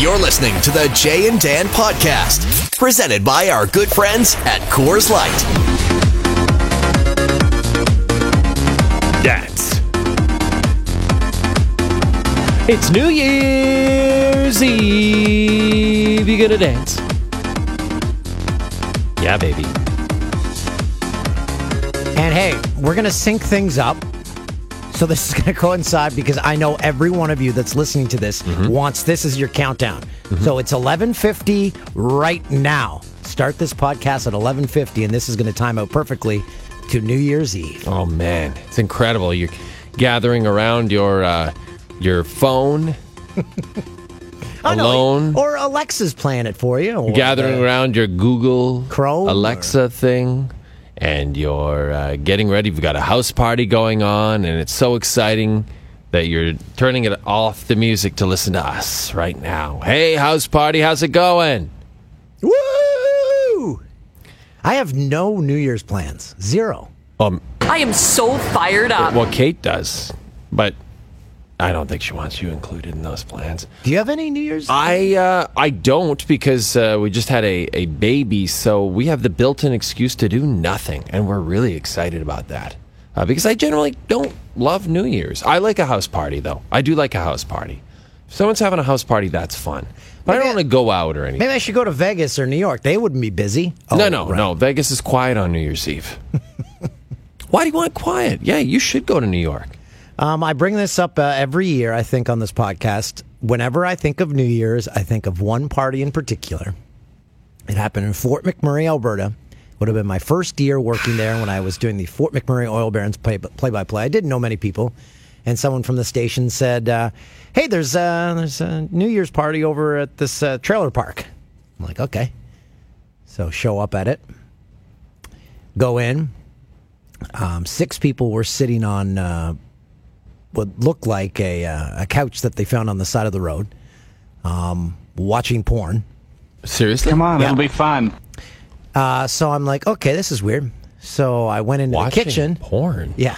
You're listening to the Jay and Dan podcast, presented by our good friends at Coors Light. Dance. It's New Year's Eve. You gonna dance? Yeah, baby. And hey, we're to sync things up. So this is going to coincide because I know every one of you that's listening to this wants this as your countdown. So it's 11:50 right now. Start this podcast at 11:50 and this is going to time out perfectly to New Year's Eve. Oh man, it's incredible. You're gathering around your uh, your phone, Alone. or Alexa's playing it for you. or, gathering around your Google Chrome Alexa thing, and you're uh, getting ready. You've got a house party going on, and it's so exciting that you're turning it off the music to listen to us right now. Hey, house party, how's it going? Woo! I have no New Year's plans. Zero. Um, I am so fired up. well, Kate does, but I don't think she wants you included in those plans. Do you have any New Year's? I uh, I don't because uh, we just had a, a baby, so we have the built-in excuse to do nothing, and we're really excited about that. Uh, because I generally don't love New Year's. I like a house party, though. I do like a house party. If someone's having a house party, that's fun. But I don't want to go out or anything. Maybe I should go to Vegas or New York. They wouldn't be busy. no, Oh, no, right. no. Vegas is quiet on New Year's Eve. Why do you want quiet? Yeah, you should go to New York. Um, I bring this up uh, every year, I think, on this podcast. Whenever I think of New Year's, I think of one party in particular. It happened in Fort McMurray, Alberta. Would have been my first year working there when I was doing the Fort McMurray Oil Barons play by play. I didn't know many people. And someone from the station said, uh, Hey, there's, uh, there's a New Year's party over at this uh, trailer park. I'm like, Okay. So show up at it, go in. Um, six people were sitting on uh, what looked like a, uh, a couch that they found on the side of the road, um, watching porn. Seriously? Come on, Yeah. it'll be fun. Uh, so I'm like, okay, this is weird. So I went into Watching the kitchen. porn. Yeah.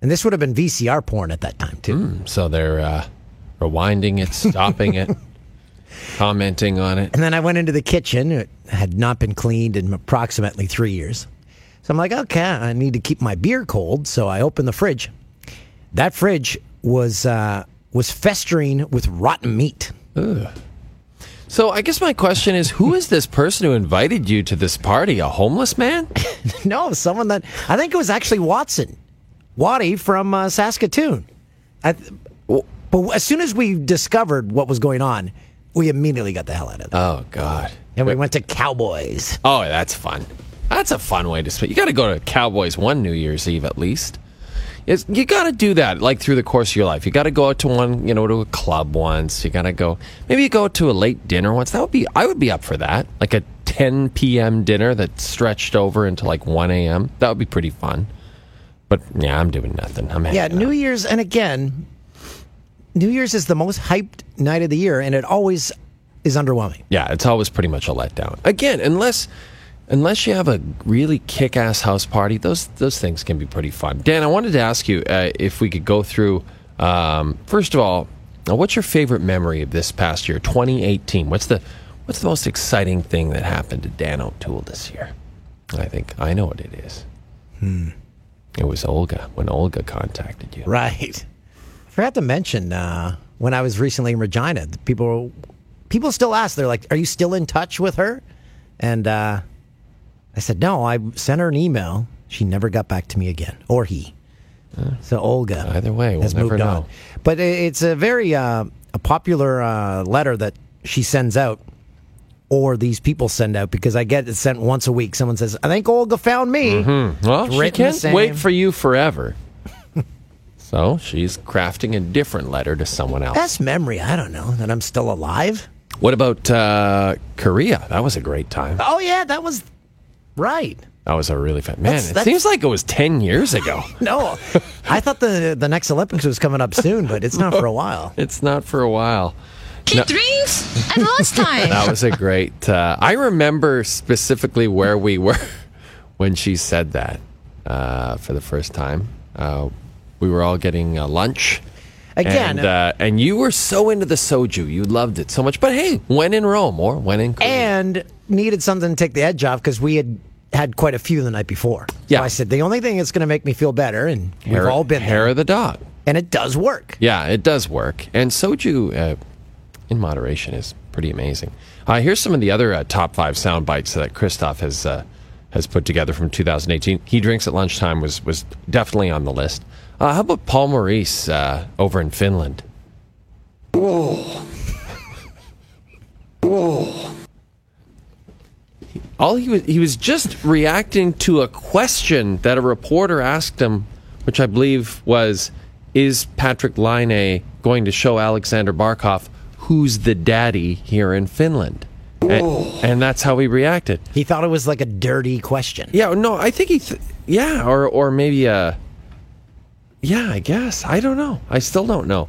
And this would have been VCR porn at that time, too. So they're uh, rewinding it, stopping it, commenting on it. And then I went into the kitchen. It had not been cleaned in approximately three years. So I'm like, okay, I need to keep my beer cold. So I opened the fridge. That fridge was uh, was festering with rotten meat. So I guess my question is, who is this person who invited you to this party? A homeless man? No, someone that I think it was actually Watson, Waddy from uh, Saskatoon. I, but as soon as we discovered what was going on, we immediately got the hell out of there. Oh God. and we went to Cowboys. Oh, that's fun. That's a fun way to spend. You got to go to Cowboys one New Year's Eve at least. It's, you got to do that, like through the course of your life. You got to go out to one, you know, to a club once. You got to go, maybe you go to a late dinner once. That would be, I would be up for that. Like a 10 p.m. dinner that stretched over into like 1 a.m. That would be pretty fun. But yeah, I'm doing nothing. I'm Yeah, New out. Year's, and again, New Year's is the most hyped night of the year, and it always is underwhelming. Yeah, it's always pretty much a letdown. Again, unless unless you have a really kick-ass house party, those those things can be pretty fun. Dan, I wanted to ask you uh, if we could go through. Um, first of all, what's your favorite memory of this past year, 2018? What's the what's the most exciting thing that happened to Dan O'Toole this year? I think I know what it is. Hmm. It was Olga when Olga contacted you. Right. I forgot to mention uh, when I was recently in Regina, people people still ask. They're like, "Are you still in touch with her?" And uh, I said, "No. I sent her an email. She never got back to me again, or he." So Olga. Either way, we'll has never moved on. But it's a very uh, a popular uh, letter that she sends out, or these people send out because I get it sent once a week. Someone says, "I think Olga found me." Well, she can't wait for you forever. so she's crafting a different letter to someone else. Best memory, I don't know that I'm still alive. What about uh, Korea? That was a great time. Oh yeah, that was right. That was a really fun. Man, That's- it that's- seems like it was ten years ago. No, I thought the the next Olympics was coming up soon, but it's not for a while. it's not for a while. Keep drinks at lunchtime. That was a great. Uh, I remember specifically where we were when she said that uh, for the first time. Uh, we were all getting uh, lunch. Again- and, uh, and you were so into the soju, you loved it so much. But hey, when in Rome or when in Korea. and needed something to take the edge off because we had had quite a few the night before. Yeah. So I said the only thing that's going to make me feel better, and we've all been hair there, of the dog. and it does work. Yeah, it does work. And soju, uh, in moderation, is pretty amazing. Uh, here's some of the other uh, top five sound bites that Christoph has uh, has put together from 2018. He drinks at lunchtime was was definitely on the list. Uh, how about Paul Maurice uh, over in Finland? All he was he was just reacting to a question that a reporter asked him, which I believe was, "Is Patrik Laine going to show Alexander Barkov who's the daddy here in Finland?" And, and that's how he reacted. He thought it was like a dirty question. Yeah, no, I think he, th- yeah, or or maybe uh, yeah, I guess I don't know. I still don't know,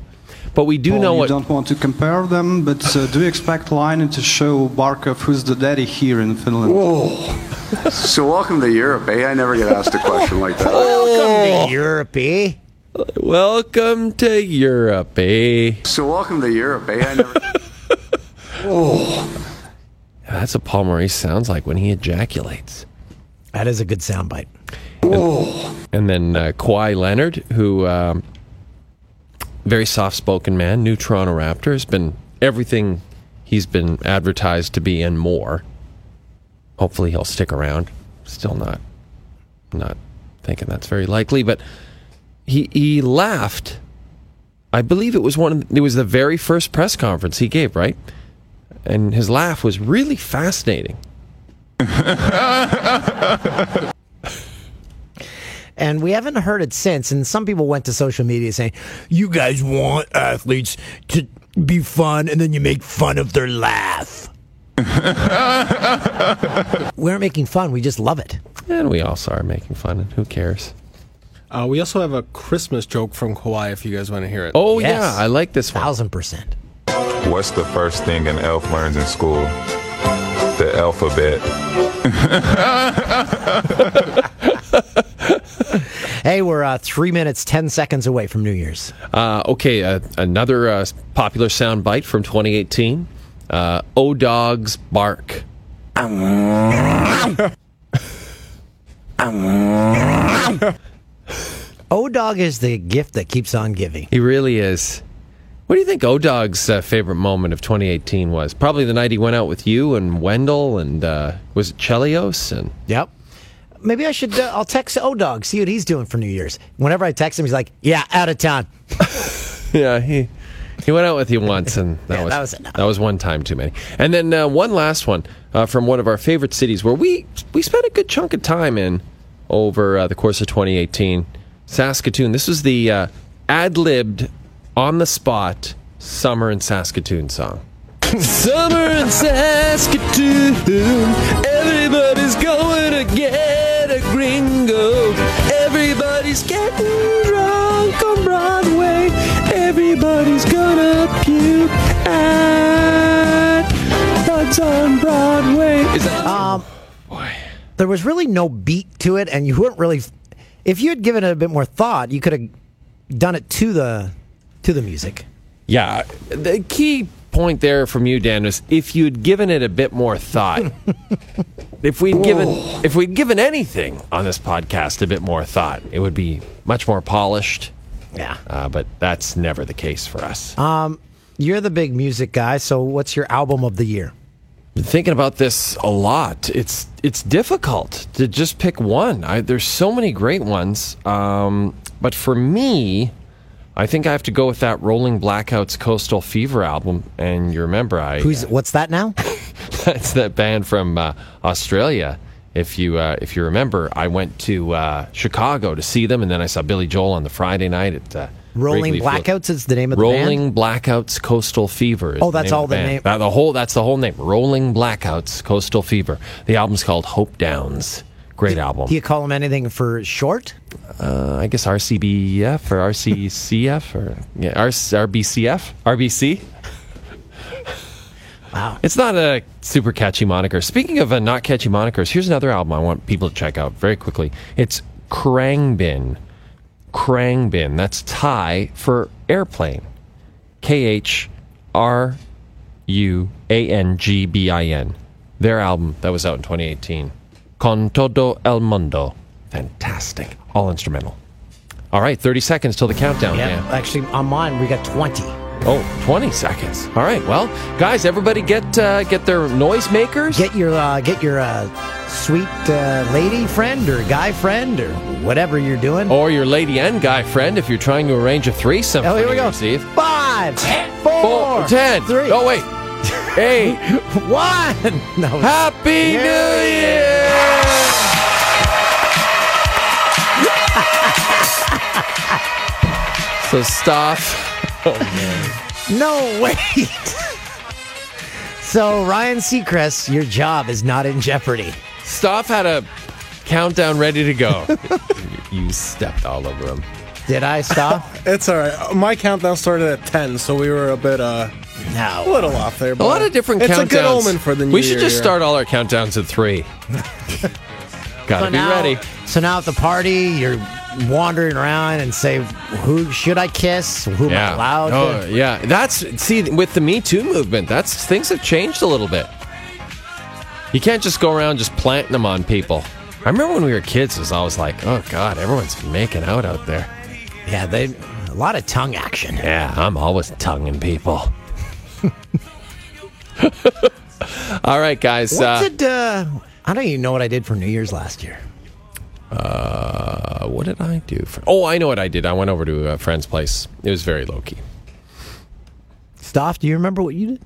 but we do Paul, know you what. don't want to compare them, but uh, do you expect Laine to show Barkov who's the daddy here in Finland? Whoa! So welcome to Europe, eh? I never get asked a question like that. Welcome to Europe, eh? Welcome to Europe, eh? So welcome to Europe, eh? I never. That's what Paul Maurice sounds like when he ejaculates. That is a good soundbite. And then uh, Kawhi Leonard, who um, very soft-spoken man, new Toronto Raptor, has been everything he's been advertised to be and more. Hopefully, he'll stick around. Still not, not thinking that's very likely, but he he laughed. I believe it was one. Of, it was the very first press conference he gave, right? And his laugh was really fascinating. And we haven't heard it since. And some people went to social media saying, You guys want athletes to be fun and then you make fun of their laugh. we aren't making fun, we just love it. And we also are making fun, and who cares? Uh, we also have a Christmas joke from Kawhi if you guys want to hear it. Oh Yes. yeah, I like this one. Thousand percent. What's the first thing an elf learns in school? The alphabet. Hey, we're uh, three minutes, 10 seconds away from New Year's. Uh, okay, uh, another uh, popular sound bite from 2018. Uh, o dogs bark. O Dog is the gift that keeps on giving. He really is. What do you think O Dog's uh, favorite moment of 2018 was? Probably the night he went out with you and Wendell and uh, was it Chelios and Yep. Maybe I should. Uh, I'll text O Dog, see what he's doing for New Year's. Whenever I text him, he's like, "Yeah, out of town." yeah he he went out with you once and that Yeah, was that was enough. that was one time too many. And then uh, one last one uh, from one of our favorite cities where we we spent a good chunk of time in over uh, the course of 2018, Saskatoon. This was the uh, ad libbed on the spot summer in Saskatoon song. Summer in Saskatoon, everybody's going to get a gringo. Everybody's getting drunk on Broadway. Everybody's gonna puke at Buds on Broadway. Is that? Um, Boy. there was really no beat to it, and you weren't really. If you had given it a bit more thought, you could have done it to the to the music. Yeah, the key point there from you, Dan, was if you'd given it a bit more thought. if we'd given if we'd given anything on this podcast a bit more thought, it would be much more polished. Yeah. Uh, but that's never the case for us. You're the big music guy, so what's your album of the year? been thinking about this a lot. It's it's difficult to just pick one. I, there's so many great ones, um, but for me, I think I have to go with that Rolling Blackouts Coastal Fever album. And you remember, I Who's what's that now? that's that band from uh, Australia. If you uh, if you remember, I went to uh, Chicago to see them, and then I saw Billy Joel on the Friday night at uh, Rolling Wrigley Field. Blackouts is the name of the Rolling band. Blackouts Coastal Fever. is Oh, that's of all the band. name- That- the whole that's the whole name. Rolling Blackouts Coastal Fever. The album's called Hope Downs. Great album. Do you call them anything for short? Uh, I guess RCBF or RCCF or yeah, R- RBCF, RBC. Wow. It's not a super catchy moniker. Speaking of uh, not catchy monikers, here's another album I want people to check out very quickly. It's Khruangbin. Khruangbin. That's Thai for Airplane. K H R U A N G B I N. Their album that was out in 2018. Con todo el mundo. Fantastic. All instrumental. All right, 30 seconds till the countdown. Yeah, Dan. actually, on mine we got twenty. Oh, 20 seconds. All right. Well, guys, everybody get uh, get their noisemakers. Get your uh, get your uh, sweet uh, lady friend or guy friend or whatever you're doing. or your lady and guy friend if you're trying to arrange a threesome. Oh, here we go. Year's Eve. Five, four, Four, ten. three, Oh, wait. Eight. one. No. Happy. New Year! So, Stoff. Oh man. No, wait. so, Ryan Seacrest, your job is not in jeopardy. Stoff had a countdown ready to go. you stepped all over him. Did I stop? It's all right. My countdown started at 10, so we were a bit, uh, a little off there. A lot of different it's countdowns. a good omen for the new We should year just here. start all our countdowns at three. Gotta So be now, ready. So now at the party, you're wandering around and say, "Who should I kiss? Who am I allowed?" Oh, to? yeah. That's see with the Me Too movement. That's things have changed a little bit. You can't just go around just planting them on people. I remember when we were kids, it was always like, oh god, everyone's making out out there. Yeah, they a lot of tongue action. Yeah, I'm always tonguing people. All right, guys. What Uh, did uh, I don't even know what I did for New Year's last year. uh, what did I do? For, oh, I know what I did. I went over to a friend's place. It was very low key. Stoff, do you remember what you did?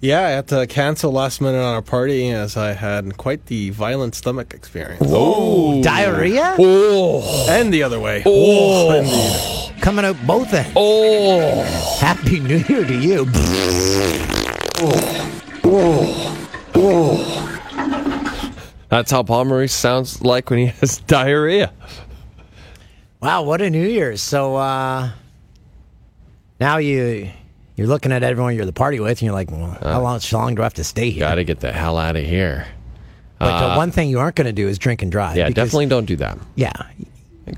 Yeah, I had to cancel last minute on a party as I had quite the violent stomach experience. Oh, Diarrhea oh, And the other way. Oh. indeed. coming out both ends. oh. Happy New Year to you. That's how Paul Maurice sounds like when he has diarrhea. Wow, what a New Year's! So uh, now you you're looking at everyone you're the party with, and you're like, well, how long, how long do I have to stay here? Got to get the hell out of here. But the one thing you aren't going to do is drink and drive. Yeah, because- definitely don't do that. Yeah, you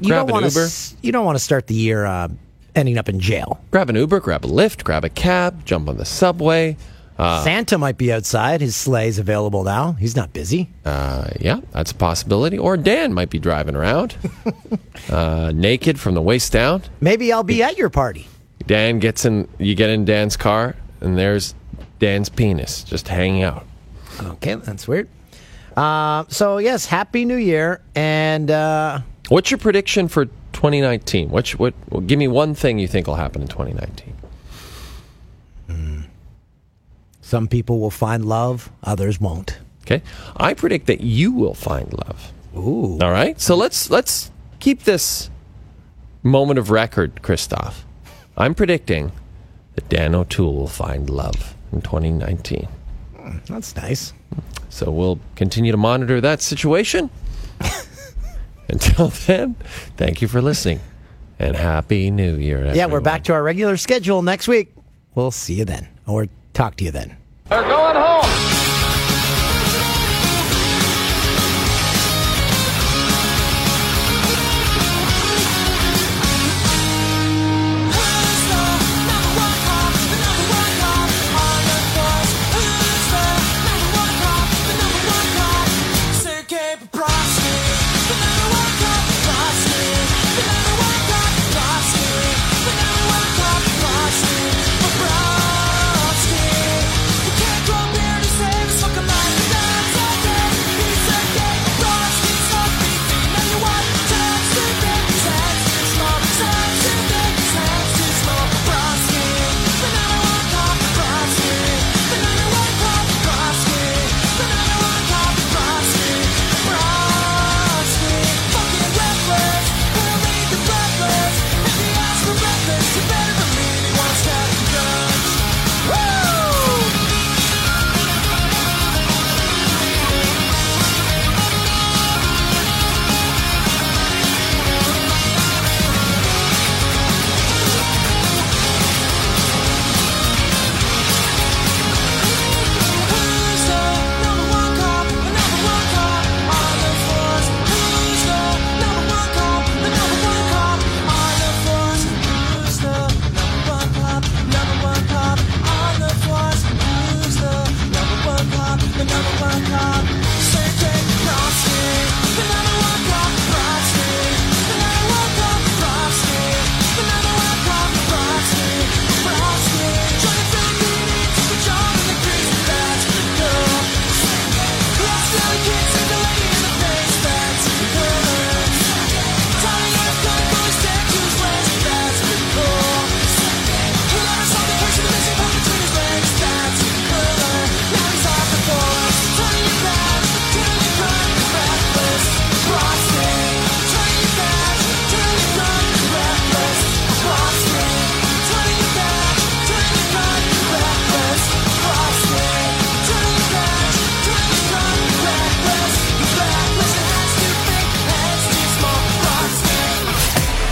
Grab don't an want Uber. to. You don't want to start the year uh, ending up in jail. Grab an Uber, grab a Lyft, grab a cab, jump on the subway. Santa might be outside. His sleigh's available now. He's not busy. Uh, yeah, that's a possibility. Or Dan might be driving around uh, naked from the waist down. Maybe I'll be at your party. Dan gets in, you get in Dan's car, and there's Dan's penis just hanging out. Okay, that's weird. Uh, so yes, Happy New Year, and uh, What's your prediction for 2019? Which, what, well, give me one thing you think will happen in 2019. Some people will find love, others won't. Okay, I predict that you will find love. Ooh, All right, so let's let's keep this moment of record, Christoph. I'm predicting that Dan O'Toole will find love in 2019. that's nice. So we'll continue to monitor that situation. Until then, thank you for listening, and happy New Year. Yeah, we're back to our regular schedule next week. We'll see you then, or talk to you then. They're going home.